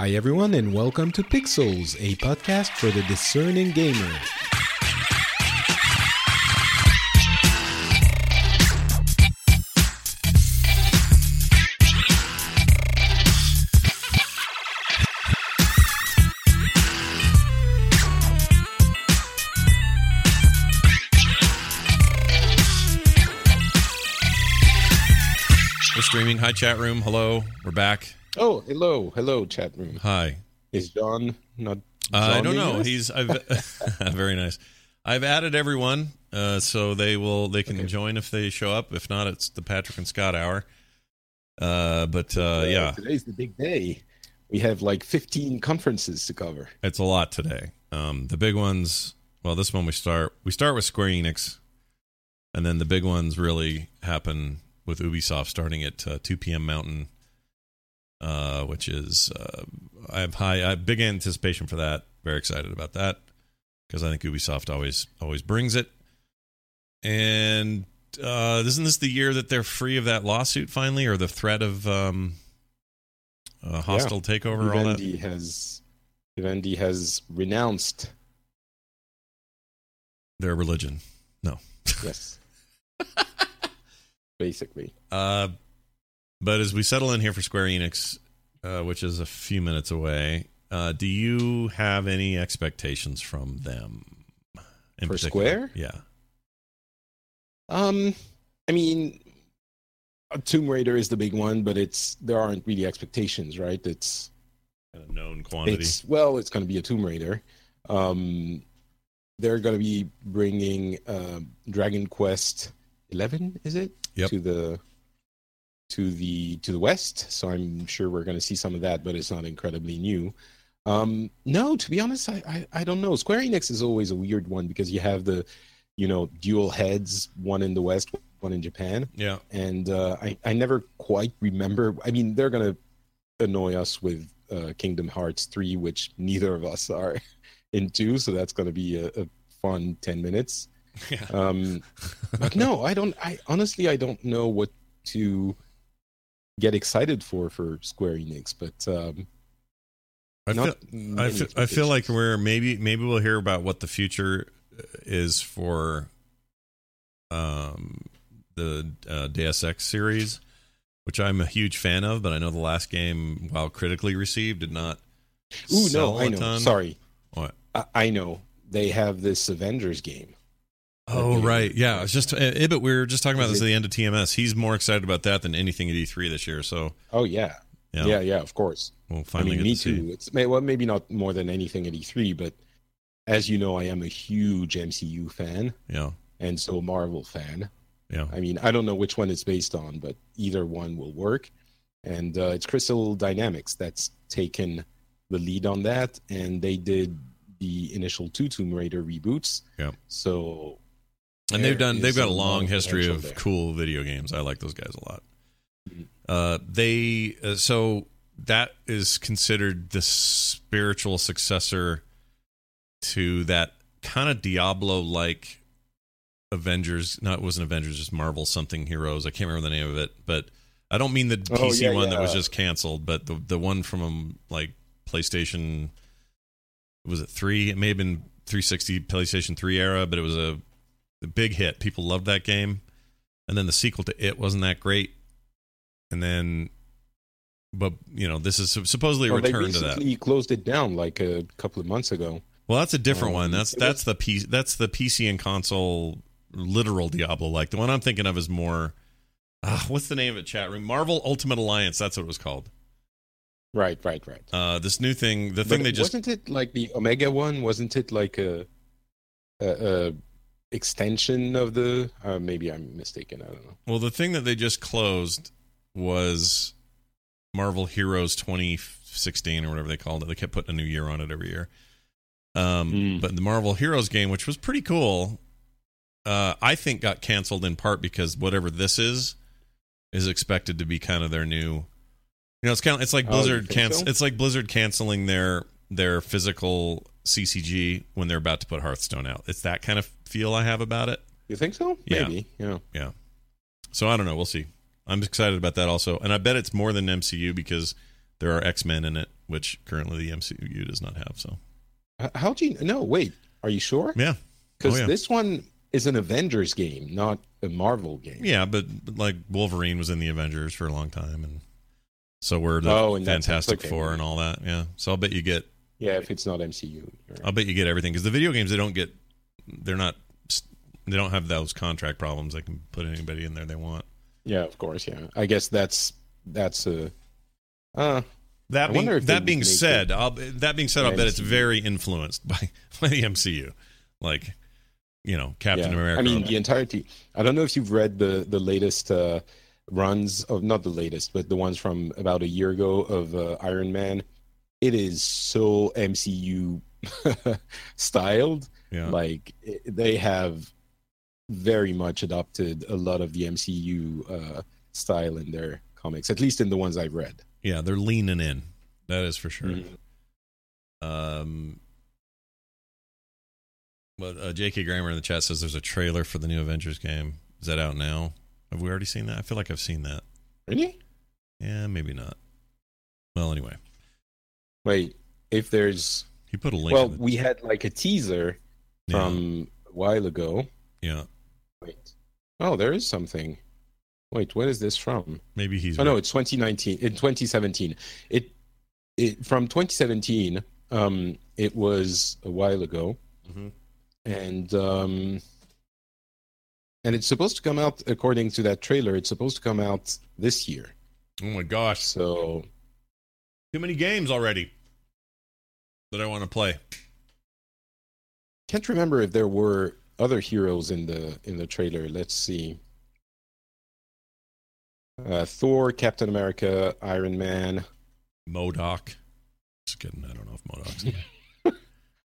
Hi everyone and welcome to Pixels, a podcast for the discerning gamer. We're streaming. Hi, chat room. Hello. We're back. Oh, hello, hello, chat room. Hi. Is John not? Uh, I don't know. us? He's I've very nice. I've added everyone, uh, so they will they can join if they show up. If not, it's the Patrick and Scott hour. Uh, but uh, Uh, yeah, today's the big day. We have like 15 conferences to cover. it's a lot today. Um, the big ones. Well, this one we start we start with Square Enix, and then the big ones really happen with Ubisoft starting at uh, 2 p.m. Mountain, uh, which is uh, I have high I have big anticipation for that. Very excited about that because I think Ubisoft always always brings it. And uh, isn't this the year that they're free of that lawsuit finally, or the threat of um, a hostile takeover? All that. Vivendi has Vivendi has renounced. Their religion. No. Yes. Basically, Uh, but as we settle in here for Square Enix, uh, which is a few minutes away, uh, do you have any expectations from them? in For particular? Square? Yeah. um, I mean, uh, Tomb Raider is the big one, but it's there aren't really expectations, right? It's a known quantity. It's well, it's going to be a Tomb Raider. Um, they're going to be bringing uh, Dragon Quest Eleven, is it? Yep. To the to the to the west. So I'm sure we're going to see some of that, but it's not incredibly new. Um, no, to be honest, I, I I don't know. Square Enix is always a weird one because you have the you know dual heads, one in the west, one in Japan yeah. and uh, I, I never quite remember. I mean, they're gonna annoy us with uh, Kingdom Hearts three, which neither of us are into, so that's gonna be a, a fun ten minutes. Yeah. Um, but no, I don't. I honestly, I don't know what to get excited for for Square Enix, but um, I feel, I feel, I feel like we're maybe maybe we'll hear about what the future is for um the uh, Deus Ex series, which I'm a huge fan of, but I know the last game, while critically received, did not. Ooh, no, I know. ton. Sorry, What? I, I know they have this Avengers game. Oh right, yeah. I was just uh, Ibit. We were just talking about Is this at the end of TMS. He's more excited about that than anything at E3 this year. So Oh yeah, yeah, yeah, yeah, of course. we'll I mean, me to too. It's well, maybe not more than anything at E3, but as you know, I am a huge MCU fan Yeah, and so Marvel fan. yeah. I mean, I don't know which one it's based on, but either one will work. And uh, it's Crystal Dynamics that's taken the lead on that, and they did the initial two Tomb Raider reboots. Yeah. So, and they've done they've got a long history of there. cool video games. I like those guys a lot. Mhm. Uh, they uh, so that is considered the spiritual successor to that kind of Diablo like Avengers. Not it wasn't Avengers, just Marvel something Heroes. I can't remember the name of it, but I don't mean the Oh, PC yeah, one that was just canceled, but the the one from um, like PlayStation. Was it three? It may have been 360 PlayStation 3 era, but it was a, a big hit. People loved that game. And then the sequel to it wasn't that great. And then, but you know, this is supposedly a well, they return to that. recently closed it down like a couple of months ago. Well, that's a different Um, one. That's that's the P, that's the PC and console literal Diablo. Like the one I'm thinking of is more. ah, what's the name of it? Chat room. Marvel Ultimate Alliance. That's what it was called. Right, right, right. Uh, this new thing. The thing But they just wasn't it like the Omega one? Wasn't it like a, a, a extension of the? Uh, maybe I'm mistaken. I don't know. Well, the thing that they just closed was Marvel Heroes 2016 or whatever they called it. They kept putting a new year on it every year. Um, Mm. But the Marvel Heroes game, which was pretty cool, uh, I think got canceled in part because whatever this is is expected to be kind of their new. You know, it's kind of it's like Oh, Blizzard think cancel. so? It's like Blizzard canceling their their physical CCG when they're about to put Hearthstone out. It's that kind of feel I have about it. You think so? Yeah. Maybe. Yeah. Yeah. So I don't know. We'll see. I'm excited about that also, and I bet it's more than MCU because there are X Men in it, which currently the MCU does not have. So How do you? No, wait. Are you sure? yeah, Because Oh, yeah. this one is an Avengers game, not a Marvel game. yeah, but like Wolverine was in the Avengers for a long time, and so were the Oh, sense, Fantastic okay. Four and all that. Yeah, so I'll bet you get Yeah, if it's not MCU. Right. I'll bet you get everything because the video games they don't get they're not they don't have those contract problems. They can put anybody in there they want. Yeah, of course. Yeah, I guess that's that's a. Uh, That being wonder that being said, it- I'll, that being said, I'll Yeah, bet it's very influenced by by the MCU, like you know Captain yeah. America. I mean, the entirety. I don't know if you've read the the latest uh, runs of not the latest, but the ones from about a year ago of uh, Iron Man. It is so MCU styled. yeah, Like it, they have very much adopted a lot of the MCU uh, style in their comics, at least in the ones I've read. yeah, they're leaning in. That is for sure. Mhm. Um, but uh, J.K. Grammer in the chat says there's a trailer for the new Avengers game. Is that out now? Have we already seen that? I feel like I've seen that. Really? Yeah, maybe not. Well, anyway, Wait, if there's he put a link. well, the- we had like a teaser yeah, from a while ago. yeah, Wait, oh, there is something. Wait, what is this from? maybe he's. Oh no, it's 2019. In 2017, it it from 2017. Um, it was a while ago, Mhm. and um, and it's supposed to come out according to that trailer. It's supposed to come out this year. Oh my gosh, So too many games already that I want to play. can't remember if there were other heroes in the in the trailer. Let's see. Uh, Thor, Captain America, Iron Man. MODOK. Just kidding. I don't know if MODOK's.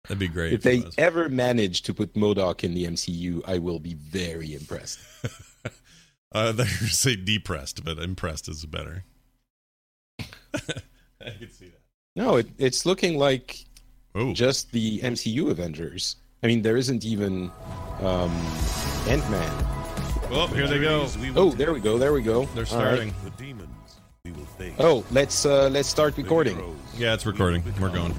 That'd be great. If they ever manage to put MODOK in the MCU, I will be very impressed. uh, they say depressed, but impressed is better. I can see that. No, it, it's looking like Oh, just the MCU Avengers. I mean, there isn't even um, Ant Man. well, here they go. Oh, there we go. There we go. They're All right. starting. The demons we will face. Oh, let's uh, let's start recording. Yeah, it's recording. We're become. going.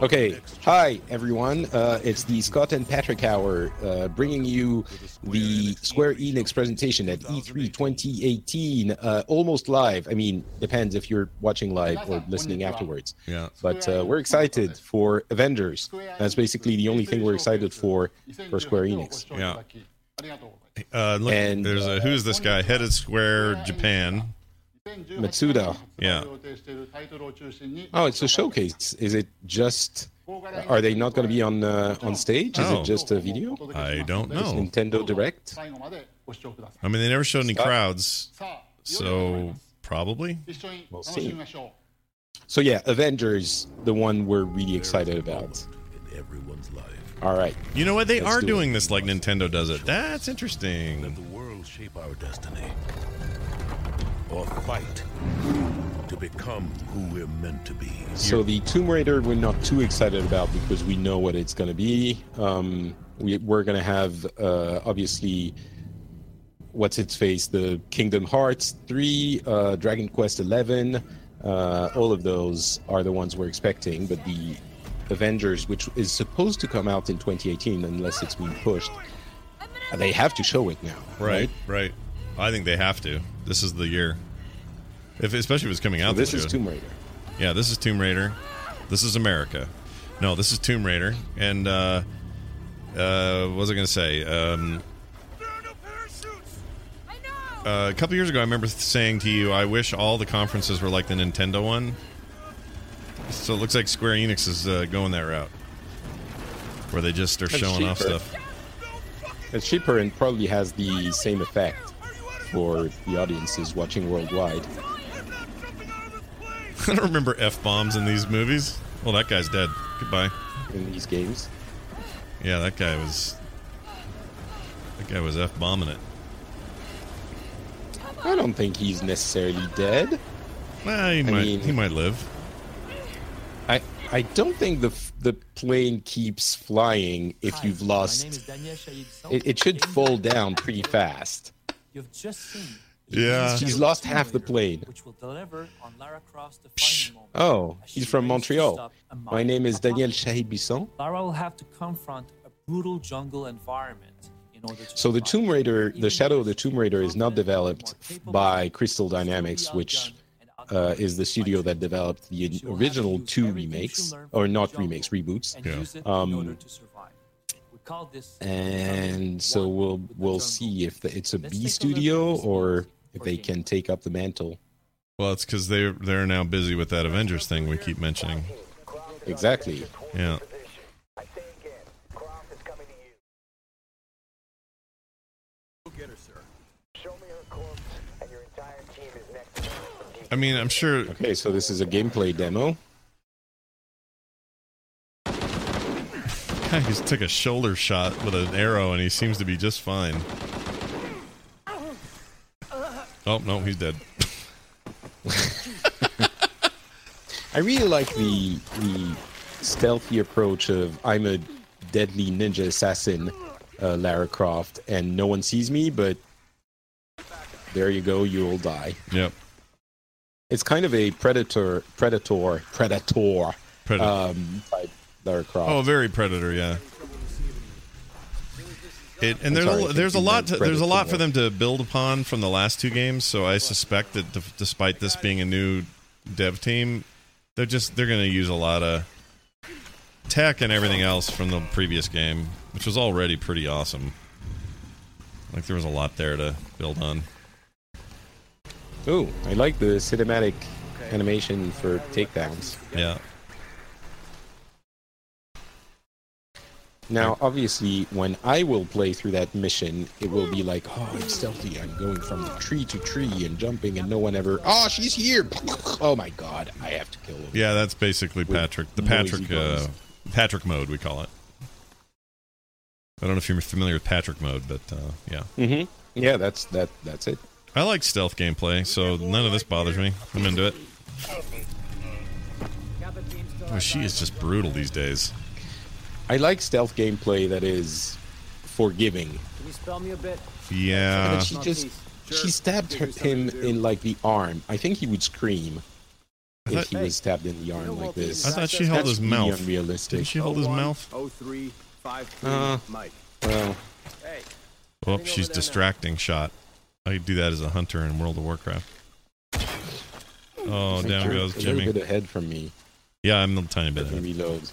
Okay. Hi, everyone. Uh, it's the Scott and Patrick Hour uh, bringing you the Square Enix presentation at E E3 2018. Uh, almost live. I mean, depends if you're watching live or listening afterwards. Yeah. But uh, we're excited for Avengers. That's basically the only thing we're excited for for Square Enix. Yeah. Uh, look, And, there's a who's this guy? Headed Square Japan. Matsuda. Yeah. Oh, it's a showcase. Is it just? Are they not going to be on uh, on stage? Is Oh. it just a video? I don't Is know. Nintendo Direct? I mean, they never showed any crowds, so probably. We'll see. So yeah, Avengers, the one we're really excited about. in everyone's life. All right. You know what? They Let's are do doing it. this like Nintendo does it. That's Let interesting. the world shape our destiny. Or fight to become who we're meant to be. So the Tomb Raider, we're not too excited about because we know what it's going to be. Um, we, we're going to have uh, obviously what's its face, the Kingdom Hearts three, uh, Dragon Quest eleven. Uh, all of those are the ones we're expecting, but the Avengers, which is supposed to come out in 2018 unless it's been pushed, they have to show it now, Right, right. I think they have to. This is the year. If especially if it's coming out. So this is. Tomb Raider. Yeah, this is Tomb Raider. This is America. No, this is Tomb Raider. And uh uh what was I gonna say? Um uh, a couple years ago, I remember saying to you, "I wish all the conferences were like the Nintendo one." So it looks like Square Enix is uh, going that route, where they just are It's showing off stuff. It's cheaper and probably has the same effect for the audiences watching worldwide. I don't remember f bombs in these movies. Well, that guy's dead. Goodbye. in these games. Yeah, that guy was. That guy was f bombing it. I don't think he's necessarily dead. Nah, he might. mean- he might live. I I don't think the the plane keeps flying if Hi, you've my name lost. is It, it should Game fall down pretty fast. You've just seen. Yeah. He's lost half the plane. Which will deliver on Lara Croft's defining moment. Oh, he's from Montreal. My name is Daniel completion, Chayer-Bisson. Lara will have to confront a brutal jungle environment in order to So the. Tomb Raider, the Shadow of the Tomb Raider, is not developed by Crystal Dynamics, which uh, is the studio that developed the She will have to original two remakes, or not remakes, reboots. and Yeah. use it Um, And so we'll we'll see if the, it's a Let's B take a studio or if they gameplay. can take up the mantle. Well, it's because they they're now busy with that Avengers thing we keep mentioning. Exactly. Yeah. I say again, Croft is coming to you. Go get her, sir. Show me her corpse, and your entire team is next to her. I mean, I'm sure. Okay, so this is a gameplay demo. Guy just took a shoulder shot with an arrow, and he seems to be just fine. Oh no, he's dead. I really like the the stealthy approach of I'm a deadly ninja assassin, uh, Lara Croft, and no one sees me, but there you go, you'll die. Yep. It's kind of a predator, predator, predator Predator. um, type Lara Croft. oh, very predator. Yeah. It, and I'm there's sorry, a, there's a lot to, there's a lot for them to build upon from the last two games. So I suspect that d- despite this being a new dev team, they're just they're going to use a lot of tech and everything else from the previous game, which was already pretty awesome. Like there was a lot there to build on. Ooh, I like the cinematic animation for takedowns. Yeah. Now, obviously, when I will play through that mission, it will be like, oh, I'm stealthy. I'm going from tree to tree and jumping, and no one ever. Oh, she's here! Oh my god, I have to kill her. Yeah, that's basically Patrick. The Patrick uh, Patrick mode we call it. I don't know if you're familiar with Patrick mode, but uh, yeah. Mm-hmm. Yeah, that's that. That's it. I like stealth gameplay, so none of this bothers me. I'm into it. Oh, she is just brutal these days. I like stealth gameplay that is forgiving. Can you spell me a bit? Yeah. but she just she stabbed her, him in like the arm. I think he would scream I if thought, he was stabbed in the arm like this. I thought she held That's his mouth. unrealistic. Didn't she hold his mouth? Oh three five three. Uh. Mike. Well, Hey. Oh, she's there now. distracting shot. I do that as a hunter in World of Warcraft. Oh, down goes Jimmy. goes a Jimmy. little bit ahead from me. Yeah, I'm a tiny bit Let me ahead. reload.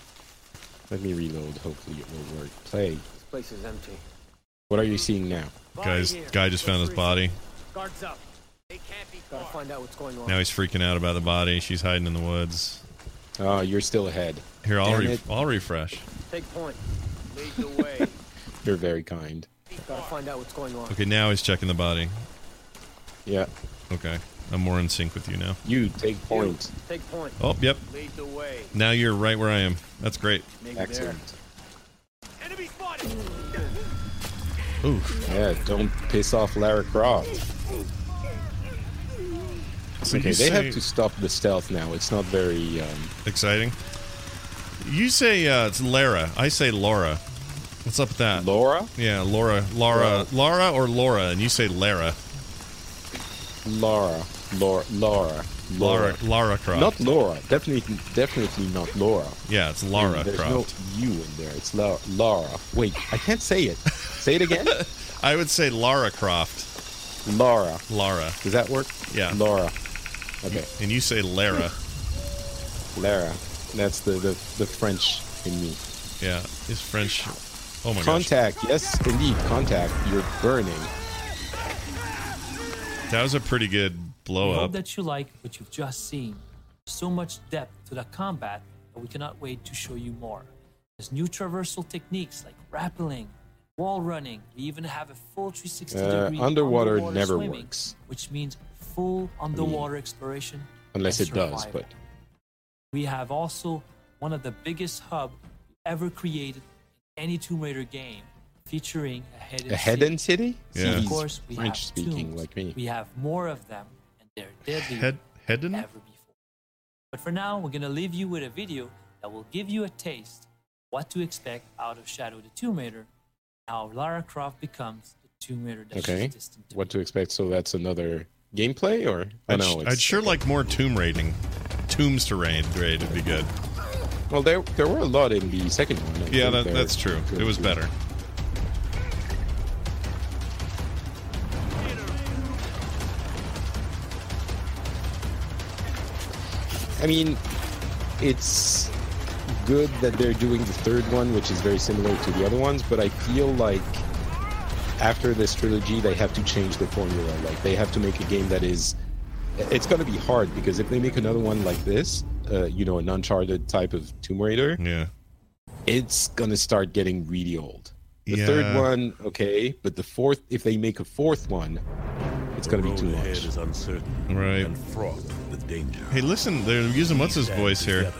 Let me reload. Hopefully it will work. Play. This place is empty. What are you seeing now? Guys, guy just found his body. Guards up. They can't be Gotta find out what's going on. Now he's freaking out about the body. She's hiding in the woods. Oh, you're still ahead. Here, I'll re- I'll refresh. Take point. Lead the way. You're very kind. Gotta find out what's going on. Okay, now he's checking the body. Yeah. Okay, I'm more in sync with you now. You take point. Take point. Oh, yep. Lead the way. Now you're right where I am. That's great. Maybe there. Excellent. Enemy spotted. Ooh, Yeah, don't piss off Lara Croft. so Okay, they say have to stop the stealth now. It's not very. Um, exciting. You say uh, it's Lara. I say Laura. What's up with that? Laura? yeah, Laura, Laura, Well- Laura, or Laura, and you say Lara. Laura. Laura. Laura. Laura, Lara Croft. Not Laura. Definitely, definitely not Laura. yeah, it's Lara There's Croft. no U in there. It's La- Laura. Wait, I can't say it. say it again. I would say Lara Croft. Laura. Laura. Does that work? Yeah. Laura. Okay. And you say Lara. Lara. That's the, the, the French in me. Yeah, is French. Oh my gosh. Contact. Yes, indeed. Contact. You're burning. That was a pretty good We blow hope up. that you like what you've just seen. So much depth to the combat that we cannot wait to show you more. There's new traversal techniques like rappelling, wall running. We even have a full 360 Uh, degree underwater never swimming, works. which means full underwater exploration. Unless and it does, but We have also one of the biggest hub ever created in any Tomb Raider game, featuring a hidden A city. hidden city? Yeah. Of course, we French have speaking tombs. like me. We have more of them, and they're deadly Head Hedden? than ever before. But for now, we're gonna leave you with a video that will give you a taste what to expect out of Shadow the Tomb Raider, how Lara Croft becomes the Tomb Raider that Okay. she's destined to What be. to expect? So that's another gameplay, or oh, I'd, no? I'd sure like more tomb raiding. Tombs to raid, raid would be good. Well, there there were a lot in the second one. I Yeah, that, that's true. It was too. better. I mean, it's good that they're doing the third one, which is very similar to the other ones, but I feel like after this trilogy, they have to change the formula. Like, they have to make a game that is. It's going to be hard because if they make another one like this, uh, you know, an Uncharted type of Tomb Raider, Yeah. it's going to start getting really old. The Yeah. third one, okay, but the fourth, if they make a fourth one, it's going to be road too ahead much. is uncertain Right. and fraught with danger. Hey, listen, they're using what's his Stand voice here? together,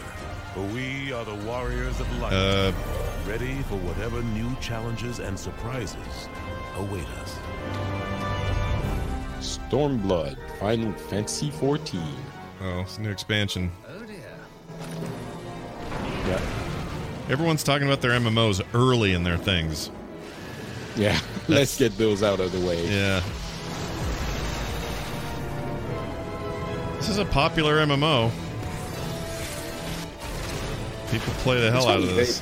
For we are the warriors of light, Uh, ready for whatever new challenges and surprises await us. Stormblood, Final Fantasy 14. oh, it's a new expansion. Yeah. Everyone's talking about their MMOs early in their things. Yeah, let's get those out of the way. Yeah. This is a popular MMO. People play the hell out of this.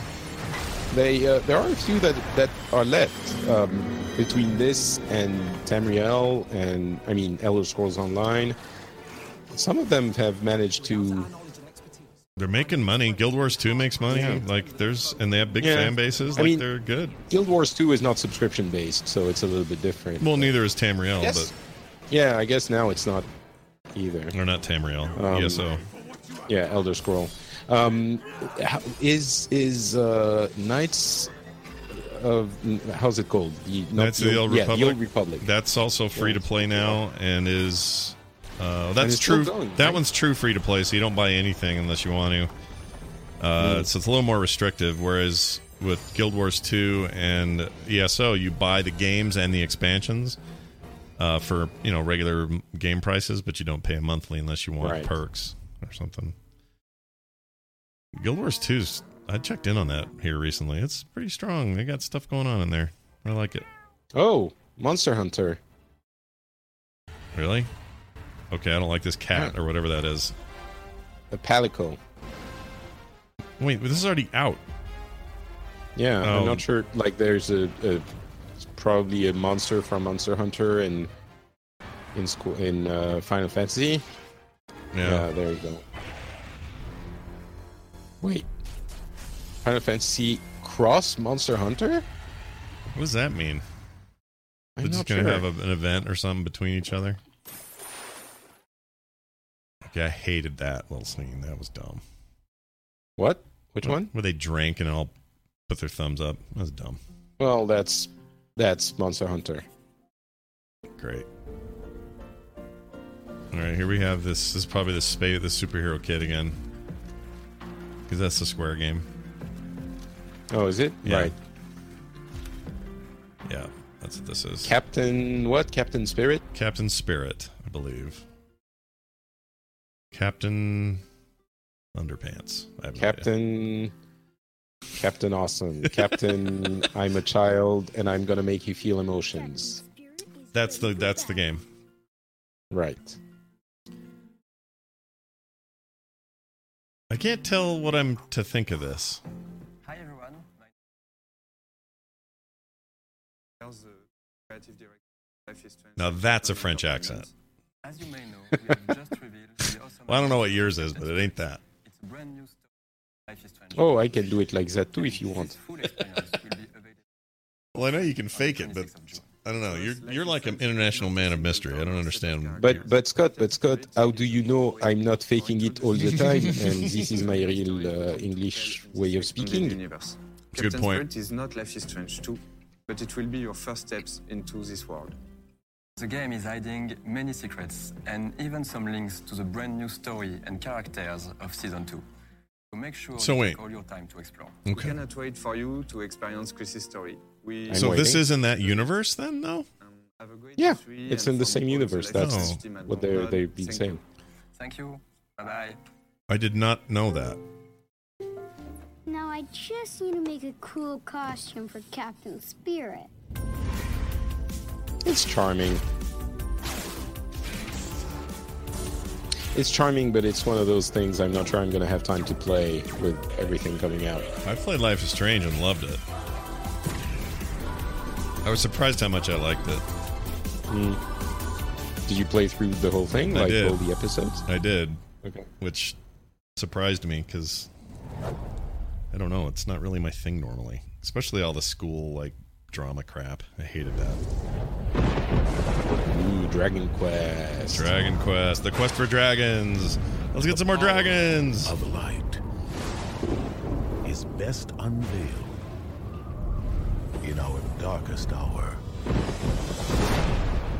They, they uh, there are a few that that are left um, between this and Tamriel, and I mean Elder Scrolls Online. Some of them have managed to. They're making money. Guild Wars 2 makes money. Yeah. Like there's and they have big Yeah. fan bases. I Like mean- they're good. Guild Wars 2 is not subscription based, so it's a little bit different. Well, neither is Tamriel, Yes. but Yeah, I guess now it's not either. or not Tamriel. Um, ESO. Yeah, Elder Scroll. Um, is is uh, Knights of how's it called? The, Knights of the Old yeah, Republic? the Old Republic. That's also free to play now and is uh, that's still true. going, that right? one's true free to play, so you don't buy anything unless you want to. Uh, Hmm. So it's a little more restrictive. Whereas with Guild Wars 2 and ESO, you buy the games and the expansions uh, for you know regular game prices, but you don't pay monthly unless you want Right. perks or something. Guild Wars 2's I checked in on that here recently. It's pretty strong. They got stuff going on in there. I like it. oh, Monster Hunter. Really? Okay, I don't like this cat or whatever that is. A Palico. Wait, this is already out. Yeah, Oh. I'm not sure. Like, there's a, a probably a monster from Monster Hunter in in school in uh, Final Fantasy. Yeah. Yeah, there you go. Wait, Final Fantasy cross Monster Hunter? What does that mean? They're just gonna sure. have a, an event or something between each other. Okay, I hated that little scene. That was dumb. what? Which one? Where they drank and all put their thumbs up. That was dumb. Well, that's that's Monster Hunter. Great. All right, here we have this. This is probably the spa the superhero kid again, because that's the Square game. Oh, is it? Yeah. Right. Yeah, that's what this is. Captain what? Captain Spirit? Captain Spirit, I believe. Captain Underpants. I have no. Captain Captain Awesome. Captain I'm a child and I'm gonna make you feel emotions. That's the that's the game. Right. I can't tell what I'm to think of this. Hi everyone. My the creative director of Life is Strange. Now that's a French accent. As you may know, we have just revealed the awesome Well, I don't know what yours is, but it ain't that. It's a brand new story. Life is Strange. Oh, I can do it like that too if you want. full experience will be available Well, I know you can fake it, but 26th of June. I don't know. You're you're like an international man of mystery. I don't understand. But but Scott, but Scott, how do you know I'm not faking it all the time and this is my real uh, English way of speaking? Universe. Good Captain point. Spirit is not Life is Strange 2, but it will be your first steps into this world. The game is hiding many secrets and even some links to the brand new story and characters of Season 2. So make sure So you wait. take all your time to explore. We Okay. cannot wait for you to experience Chris's story. We I'm So this is in that universe then, though? um, have a great Yeah, it's in the same universe. That's team at what they're- Montreal. they've been Thank saying. You. Thank you. Bye bye. I did not know that. Now I just need to make a cool costume for Captain Spirit. It's charming. It's charming, but it's one of those things I'm not sure I'm going to have time to play with everything coming out. I played Life is Strange and loved it. I was surprised how much I liked it. Hmm. Did you play through the whole thing, I like did. all the episodes? I did, Okay. which surprised me because I don't know. It's not really my thing normally, especially all the school like drama crap. I hated that. Ooh, Dragon Quest. Dragon Quest, the quest for dragons. Let's get some more dragons. Of light is best unveiled in our darkest hour.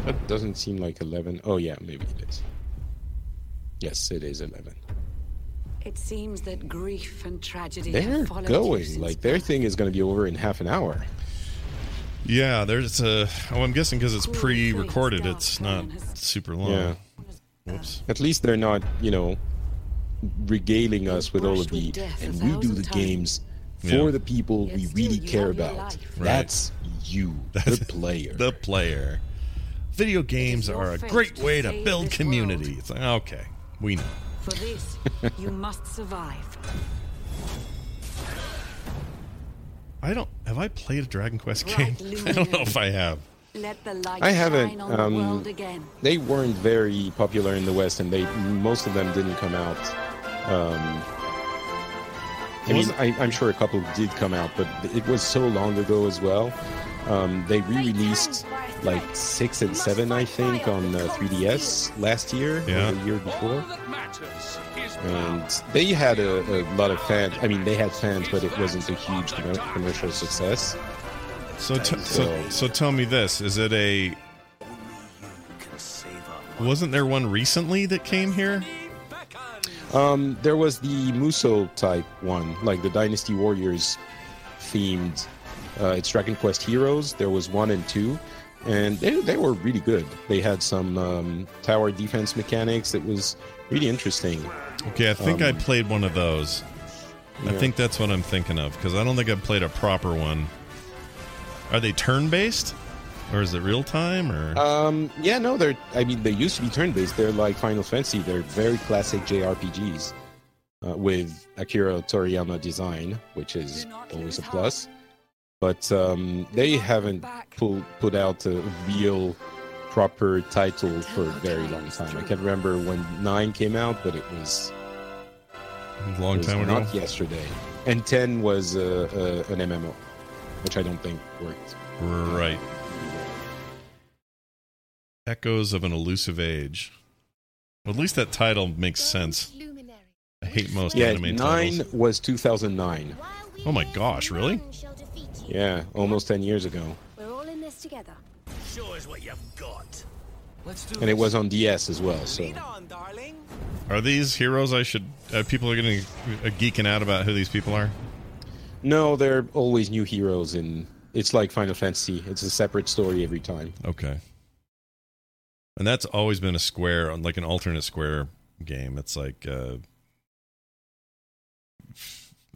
That doesn't seem like 11. Oh, yeah, maybe it is. Yes, it is 11. It seems that grief and tragedy They're have followed you going. since Like, their thing is going to be over in half an hour. Yeah, there's a. Oh, I'm guessing because it's pre-recorded, it's not super long. Yeah. Whoops. At least they're not, you know, regaling us with all of the. And we do the games for Yeah. the people we really care about. Right. That's you, the player. The player. Video games are a great way to build this community. It's like okay, we know. For this, you must survive. I don't. Have I played a Dragon Quest Right, game? I don't know if I have. Let the light I haven't, shine on um, the world again. they weren't very popular in the West, and they most of them didn't come out. Um, I mean, I, I'm sure a couple did come out, but it was so long ago as well. Um, they re-released like six and seven, I think, on uh, 3DS last year Yeah. or the year before, and they had a, a lot of fans. I mean, they had fans, but it wasn't a huge commercial success. So, t- so, So- so tell me this: Is it a? Wasn't there one recently that came here? Um, there was the Musou type one, like the Dynasty Warriors themed. Uh, it's Dragon Quest Heroes. There was one and two, and they, they were really good. They had some um, tower defense mechanics. It was really interesting. Okay, I think I Um, played one of those. I think that's what I'm thinking of because I don't think I've played a proper one. Are they turn-based, or is it real time? Or Um, yeah, no, they're. I mean, they used to be turn-based. They're like Final Fantasy. They're very classic JRPGs uh, with Akira Toriyama design, which is always a plus. But um, they haven't pulled put out a real proper title for a very long time. I can't remember when nine came out, but it was, a long was time ago. not yesterday. And ten was uh, uh, an MMO, which I don't think worked. Right. Echoes of an elusive age. Well, at least that title makes sense. I hate most Yeah, anime nine titles. was 2009. Oh my gosh, really? Yeah, almost 10 years ago. We're all in this together. Show us what you've got. Let's do And it was on DS as well, so. On, darling. Are these heroes I should. Uh, people are getting to uh, geeking out about who these people are? No, they're always new heroes in. It's like Final Fantasy. It's a separate story every time. Okay. And that's always been a square, like an alternate square game. It's like, uh,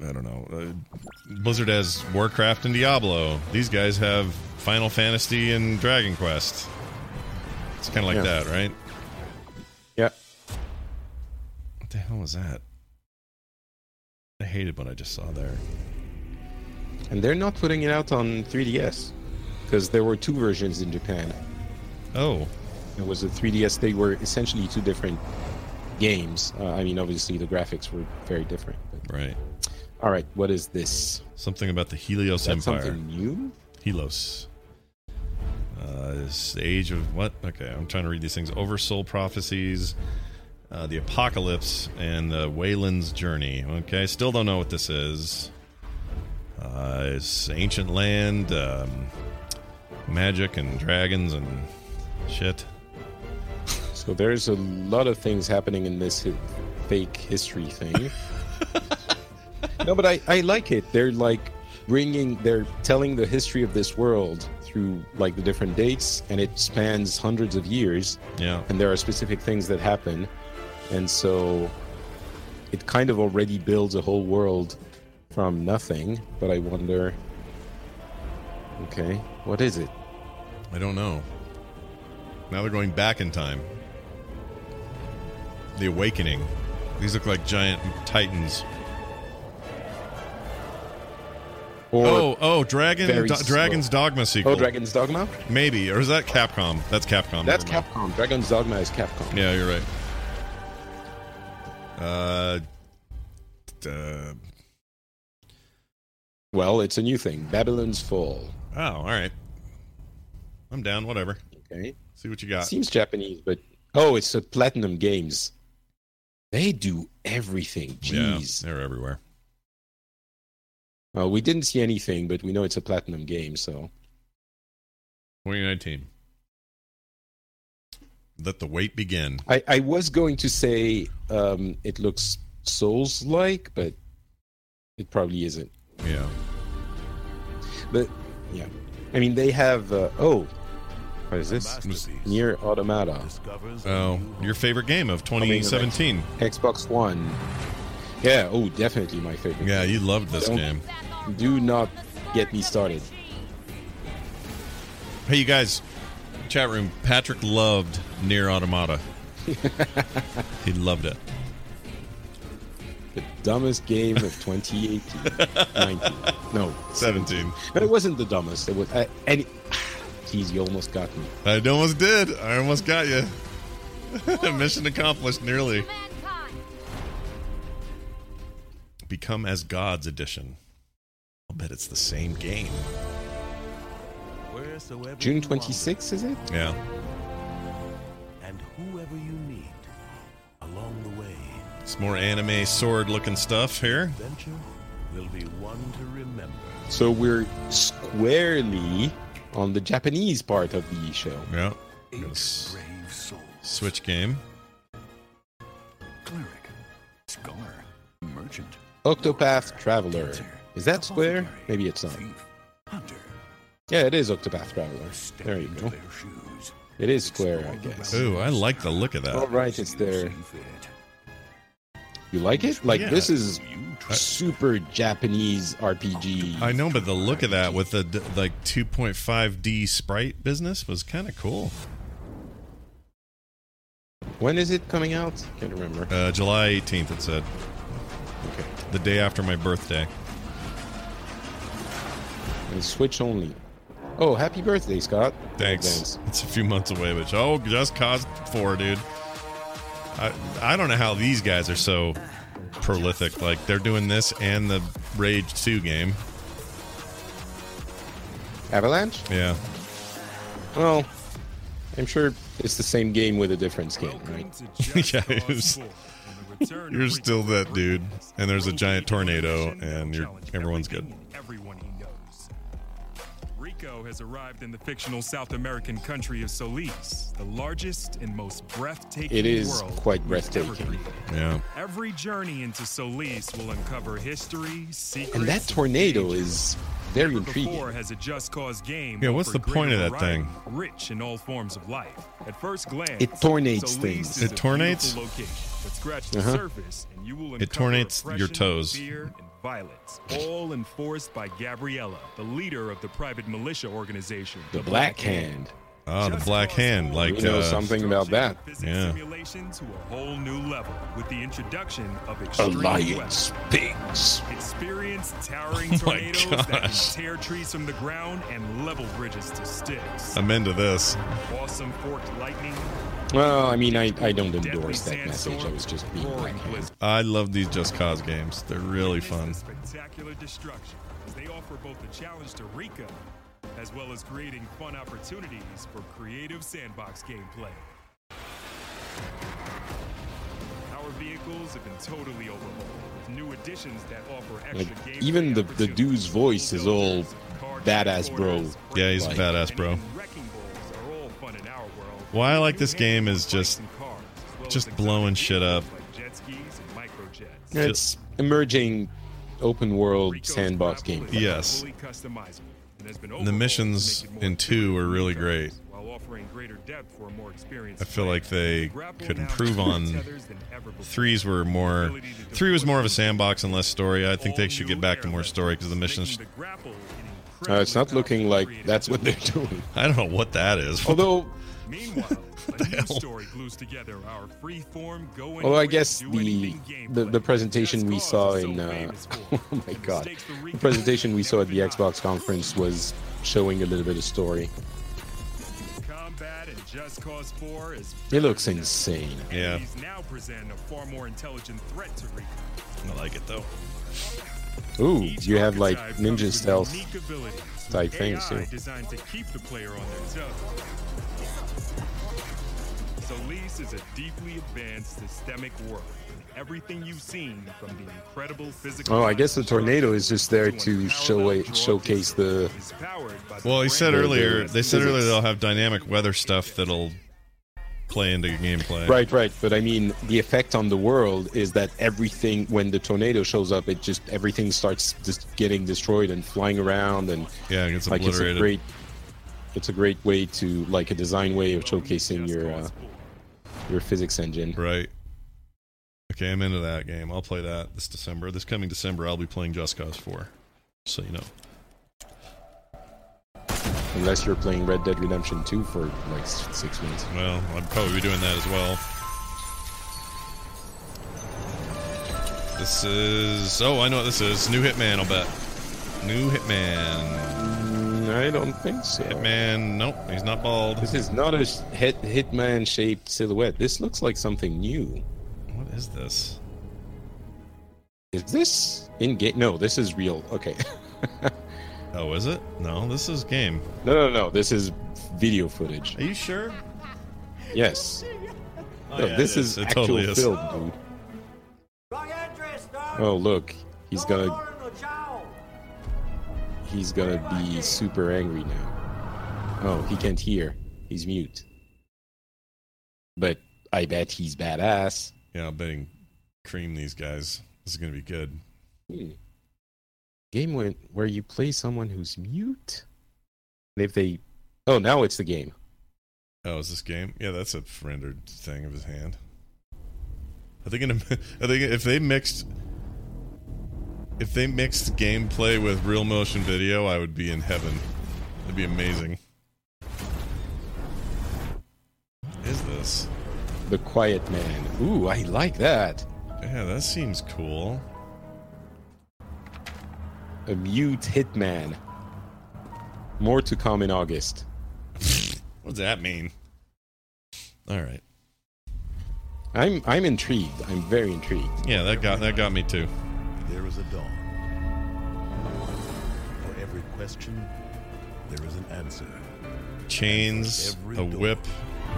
I don't know. Uh, Blizzard has Warcraft and Diablo. These guys have Final Fantasy and Dragon Quest. It's kind of like Yeah. that, right? Yeah. What the hell was that? I hated what I just saw there. And they're not putting it out on 3DS because there were two versions in Japan. Oh, It was a 3DS. They were essentially two different games. Uh, I mean, obviously the graphics were very different. But... right. All right, what is this? Something about the Helios That's Empire. something new. Helos. Uh, this age of what? Okay, I'm trying to read these things. Oversoul prophecies, uh, the apocalypse, and the Wayland's journey. Okay, still don't know what this is. Uh, it's ancient land, um, magic and dragons and shit. So there's a lot of things happening in this hi- fake history thing. no, but I, I like it. They're like bringing, they're telling the history of this world through like the different dates, and it spans hundreds of years. Yeah. And there are specific things that happen, and so it kind of already builds a whole world from nothing. But I wonder, okay, what is it? I don't know. Now they're going back in time. The Awakening. These look like giant titans. Oh, oh, Dragon, Do- Dragon's Dogma sequel. Oh, Dragon's Dogma. Maybe, or is that Capcom? That's Capcom. That's. Capcom. Dragon's Dogma is Capcom. Yeah, you're right. Uh, uh, Well, it's a new thing. Babylon's Fall. oh, all right. I'm down. Whatever. Okay. See what you got. Seems Japanese, but oh, it's a Platinum Games. They do everything. Jeez. Yeah, they're everywhere. Well, we didn't see anything, but we know it's a Platinum game, so 2019. Let the wait begin. I, I was going to say um, it looks Souls-like, but it probably isn't. Yeah. But yeah, I mean they have. Uh, oh, what is this? Nier Automata, Oh, your favorite game of 2017. Xbox One. Yeah. Oh, definitely my favorite. Yeah, you loved this Don't- game. Do not get me started. Hey, you guys, chat room. Patrick loved Nier Automata. he loved it. The dumbest game of 2018, 19, no, 17. But it wasn't the dumbest. It was uh, any. Jeez, you almost got me. I almost did. I almost got you. Mission accomplished nearly. Become as Gods edition. I'll bet it's the same game. Wheresoever June you 26th, is it? Yeah. And whoever you meet along the way, It's more anime sword looking stuff here. adventure will be one to remember. So we're squarely on the Japanese part of the show. Yeah. S- Switch game. Cleric, scholar, merchant, Octopath Traveler. Is that Square? Maybe it's not. hunter. Yeah, it is Octopath Traveler. Step There you go. It is Square, I guess. Ooh, I like the look of that. All right, it's there. You like it? Like Yeah. this is super Japanese RPG. I know, but the look of that with the like 2.5D sprite business was kind of cool. When is it coming out? Can't remember. Uh, July 18th, it said. Okay. The day after my birthday. And Switch only. Oh, happy birthday, Scott. Thanks. Advance. It's a few months away, but oh, just cause four, dude. I I don't know how these guys are so prolific. Like they're doing this and the Rage 2 game. Avalanche? Yeah. Well, I'm sure it's the same game with a different skin, right? yeah, it was- you're still that dude, and there's a giant tornado, and you're everyone's good. Everyone he knows. Rico has arrived in the fictional South American country of Solis, the largest and most breathtaking It is world quite breathtaking. Yeah. Every journey into Solis will uncover history, secrets, And that tornado is very Never intriguing. Before has a Just Cause game. Yeah, what's the point of that thing? Rich in all forms of life. At first glance, It tornates Solis things. is It a tornates? Location, but scratch the Uh-huh. surface, and you will It uncover tornates your toes. Fear and violence, all enforced by Gabriella, the leader of the private militia organization, The Black Hand. Oh, the Black Hand, like you know uh, something about that. Physics Yeah. simulation to a whole new level with the introduction of extreme Alliance weapons. Pigs. Experience towering Oh my tornadoes that gosh. tear trees from the ground and level bridges to sticks. I'm into this. awesome forked lightning, Well, I mean, I, I don't endorse that message. I was just being roaring Black Hand. I love these Just Cause games. They're really fun. It's spectacular destruction as they offer both a challenge to Rico as well as creating fun opportunities for creative sandbox gameplay. Our vehicles have been totally overhauled with new additions that offer extra Like, gameplay even the, the dude's voice is all badass bro. Yeah, he's a badass, bro. even wrecking balls are all fun in our world. Why I like this game is just- bikes and cars, as well just blowing shit up. vehicles like jet skis and microjets. It's emerging open world sandbox game. Yes. Fully customizable and has been And the missions to make it more in two are really great. while offering greater depth for a more experienced I feel like they Grapple could improve on tethers than ever before. threes were more three was more of a sandbox and less story. I think they should get back to more story because the missions. Uh, it's not looking like that's what they're doing. I don't know what that is. Although, Meanwhile, a new story glues together our free-form go although I guess the the, the presentation we saw Cause in uh, oh my god, stakes the presentation we saw at the Xbox conference was showing a little bit of story. Combat and Just Cause 4 is It looks insane. Yeah, He's now present a far more intelligent threat to Rico. I like it though. Ooh, you have like Archetype ninja comes with stealth unique abilities, type things AI too. Solis is a deeply advanced systemic world. and Everything you've seen from the incredible physical. Oh, I guess the tornado is just there to show a, showcase the. Well, he said The- the earlier. They said earlier they'll have dynamic weather stuff that'll play into gameplay. Right, right. But I mean, the effect on the world is that everything, when the tornado shows up, it just everything starts just getting destroyed and flying around, and Yeah, it gets like it's a great, it's a great way to like a design way of showcasing your uh, your physics engine. Right. Okay, I'm into that game. I'll play that this December. This coming December, I'll be playing Just Cause 4. So you know. Unless you're playing Red Dead Redemption 2 for like six months. Well, I'd probably be doing that as well. This is. Oh, I know what this is. New Hitman, I'll bet. New Hitman. I don't think so. Hitman. Nope, he's not bald. This is not a hit Hitman shaped silhouette. This looks like something new. What is this? Is this in game? No, this is real. Okay. Oh, is it? No, this is game. No, no, no. This is video footage. Are you sure? Yes. Oh, no, yeah, this it is, is. It actual totally is. film, dude. Oh, look. He's gonna. He's gonna be super angry now. Oh, he can't hear. He's mute. But I bet he's badass. Yeah, I'm betting cream these guys. This is gonna be good. Hmm. Game where, where you play someone who's mute? And if they. Oh, now it's the game. Oh, is this game? Yeah, that's a rendered thing of his hand. I think in a, I think if they mixed if they mixed gameplay with real motion video, I would be in heaven. It'd be amazing. What is this? The Quiet Man. Ooh, I like that. Yeah, that seems cool. A mute hitman. More to come in August. What does that mean? All right. I'm I'm intrigued. I'm very intrigued. Yeah, that got that got me too. There is a dawn. For every question, there is an answer. Chains, Every a door, whip.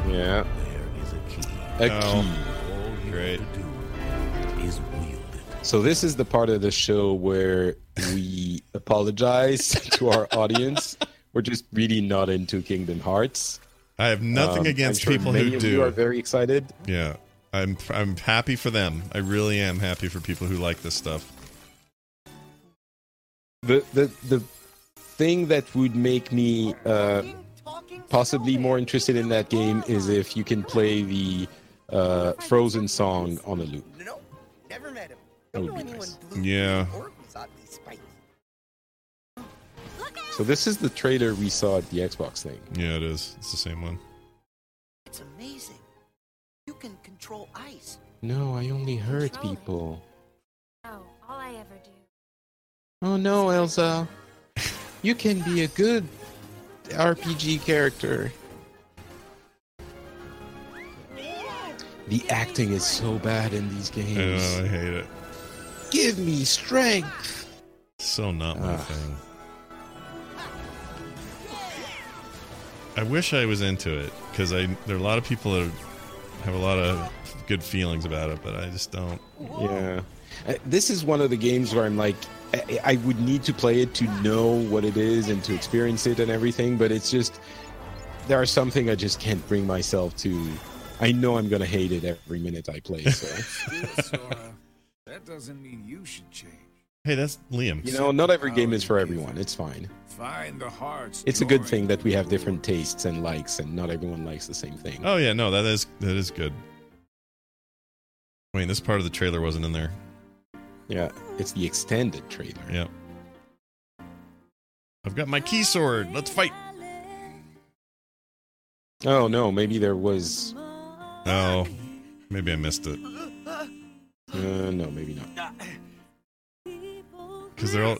Yeah. There is a key. A Oh. key. All you Great. have to do is wield it. So this is the part of the show where we apologize to our audience. We're just really not into Kingdom Hearts. I have nothing Um, against I'm sure people many who of do. You are very excited. Yeah, I'm I'm happy for them. I really am happy for people who like this stuff. The the the thing that would make me uh, possibly more interested in that game is if you can play the uh, Frozen song on the loop. No, never met him. That would be nice. Yeah. or who's oddly spicy. So this is the trailer we saw at the Xbox thing. Yeah, it is. It's the same one. It's amazing. You can control ice. No, I only hurt people. Oh, all I ever do. Oh no, Elsa. You can be a good RPG character. The acting is so bad in these games. I hate it. Give me strength. So not my Ugh. thing. I wish I was into it because I there are a lot of people that have a lot of good feelings about it, but I just don't. Yeah. Uh, This is one of the games where I'm like, I, I would need to play it to know what it is and to experience it and everything, but it's just, there are something I just can't bring myself to. I know I'm going to hate it every minute I play, so. Still, Sora, that doesn't mean you should change. Hey, that's Liam. You know, not every game is for everyone. It's fine. Find the hearts. It's a good thing that we have different tastes and likes, and not everyone likes the same thing. Oh yeah, no, that is that is good. I mean, this part of the trailer wasn't in there. Yeah, it's the extended trailer. Yep. I've got my key sword. Let's fight. Oh no, maybe there was. Oh, maybe I missed it. Uh, no, maybe not. Because they're all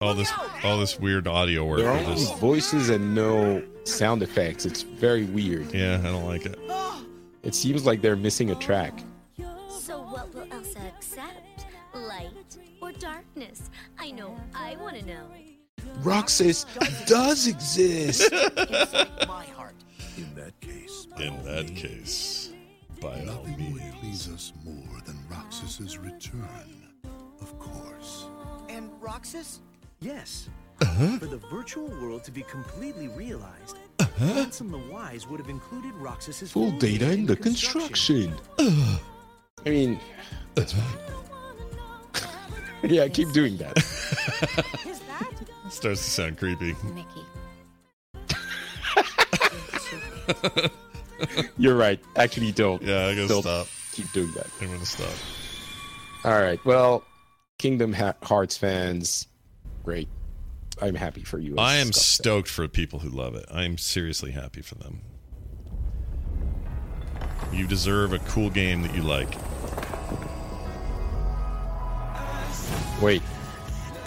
all this all this weird audio work. There are with only voices and no sound effects. It's very weird. Yeah, I don't like it. It seems like they're missing a track. So what will Elsa accept? Light or darkness? I know I want to know. Roxas does exist. My heart. In that case, In that case, by all Nothing would means. please us more than Roxas's return, of course. And Roxas? Yes. Uh-huh. For the virtual world to be completely realized, Uh-huh. Ansem the Wise would have included Roxas's Full data in the construction. I mean, that's fine. yeah, keep doing that. Starts to sound creepy. Mickey. You're right. Actually, don't. Yeah, I gotta Don't stop. Keep doing that. I'm gonna stop. All right. Well, Kingdom Hearts fans, great. I'm happy for you. I am Scott said. stoked for people who love it. I am seriously happy for them. You deserve a cool game that you like. Wait,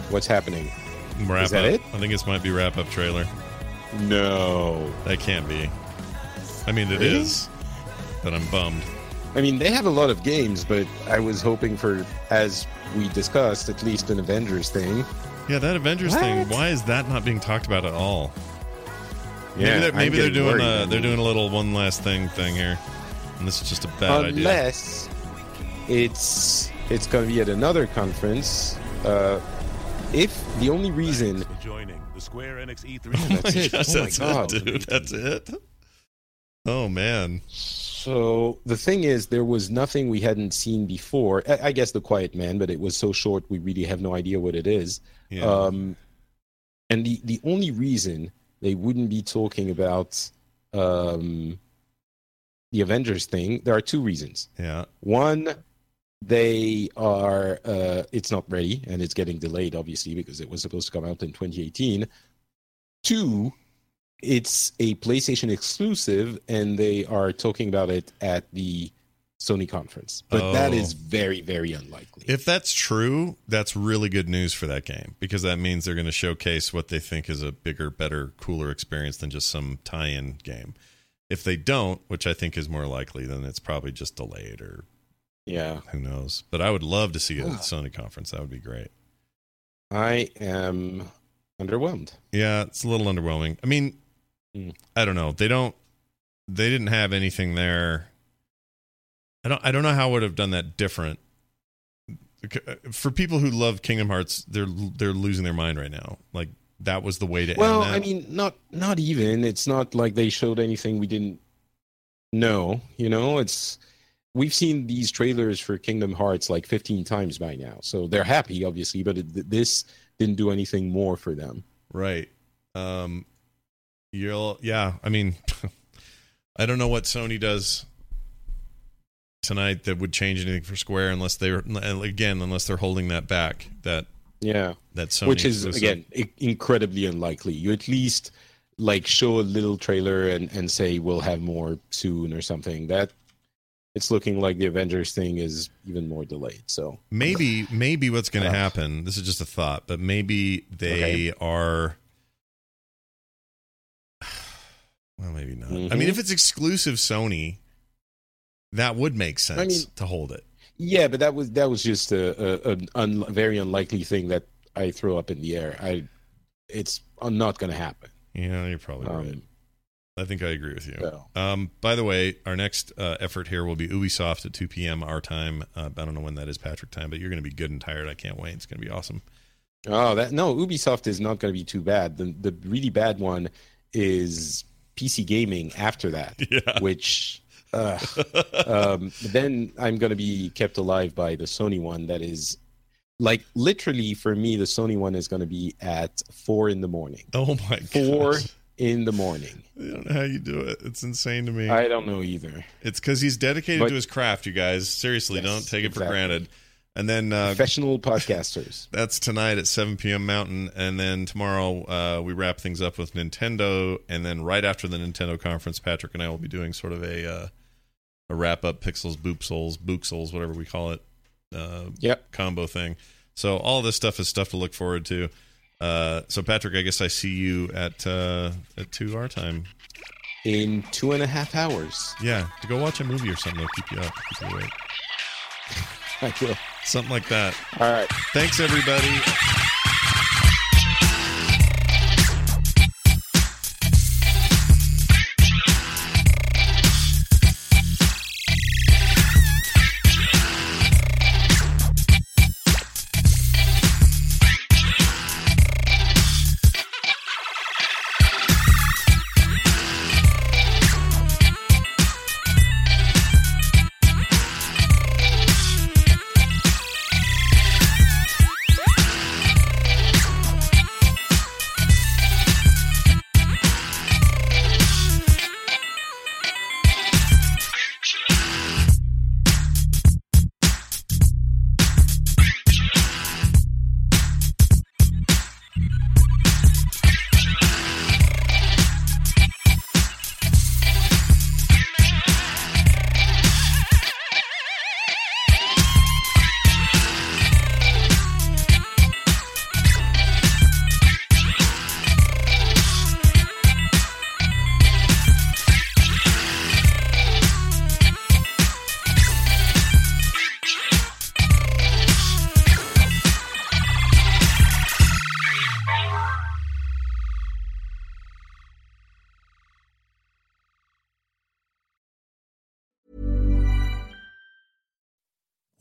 what's happening? Wrap Is that up. it? I think this might be wrap up trailer. No. That can't be. I mean, it is, Really? but I'm bummed. I mean, they have a lot of games, but I was hoping for, as we discussed, at least an Avengers thing. Yeah, that Avengers thing. Why is that not being talked about at all? Yeah, maybe they're, maybe they're doing worried. a they're doing a little one last thing thing here, and this is just a bad idea. Unless it's it's going to be at another conference. Uh, if the only reason joining the Square Enix E3. Oh my That's it. gosh, Oh my that's God. it, dude. That's it. Oh man. So the thing is, there was nothing we hadn't seen before. I, I guess the Quiet Man, but it was so short we really have no idea what it is. Yeah. Um, and the the only reason they wouldn't be talking about um, the Avengers thing, there are two reasons. yeah. One, they are uh, it's not ready and it's getting delayed, obviously, because it was supposed to come out in 2018. Two, it's a PlayStation exclusive, and they are talking about it at the Sony conference. But that Oh. is very, very unlikely. If that's true, that's really good news for that game because that means they're going to showcase what they think is a bigger, better, cooler experience than just some tie-in game. If they don't, which I think is more likely, then it's probably just delayed or Yeah, who knows. But I would love to see it at the Sony conference. That would be great. I am underwhelmed. Yeah, it's a little underwhelming. I mean, Hmm. I don't know. They don't. They didn't have anything there. I don't. I don't know how I would have done that different. For people who love Kingdom Hearts, they're they're losing their mind right now. Like that was the way to Well. I mean, not not even. It's not like they showed anything we didn't know. You know, it's we've seen these trailers for Kingdom Hearts like 15 times by now, so they're happy, obviously. But it, this didn't do anything more for them. right. Um, you'll. Yeah. I mean, I don't know what Sony does tonight that would change anything for Square unless they're again unless they're holding that back. That Yeah, that Sony which is again i- incredibly unlikely. You at least like show a little trailer and and say we'll have more soon or something. That it's looking like the Avengers thing is even more delayed. So maybe maybe what's going to Ugh. happen this is just a thought but maybe they are well maybe not i mean Mhm. if it's exclusive sony that would make sense mean- to hold it Yeah, but that was that was just a, a, a un, very unlikely thing that I throw up in the air. I, it's not going to happen. yeah you're probably Um, right i think i agree with you So. um, by the way our next uh, effort here will be ubisoft at 2 p.m our time uh, i don't know when that is patrick time but you're going to be good and tired i can't wait it's going to be awesome Oh, that no, Ubisoft is not going to be too bad. The the really bad one is PC gaming after that, Yeah. which. Uh, um, then I'm going to be kept alive by the Sony one that is like literally for me, the Sony one is going to be at four in the morning. Oh my Four gosh. In the morning. I don't know how you do it. It's insane to me. I don't know either. It's because he's dedicated But- to his craft, you guys. Seriously, Yes, don't take it for granted. And then uh, Professional podcasters. that's tonight at 7 p.m. Mountain. And then tomorrow uh, we wrap things up with Nintendo. And then right after the Nintendo conference, Patrick and I will be doing sort of a uh, a wrap up Pixels, Boop Souls, Book Souls, whatever we call it, uh, Yep. combo thing. So all this stuff is stuff to look forward to. Uh, so Patrick, I guess I see you at uh, at two our time. In two and a half hours. Yeah, to go watch a movie or something. It'll keep you up, keep you awake. I will. Something like that. All right. Thanks, everybody.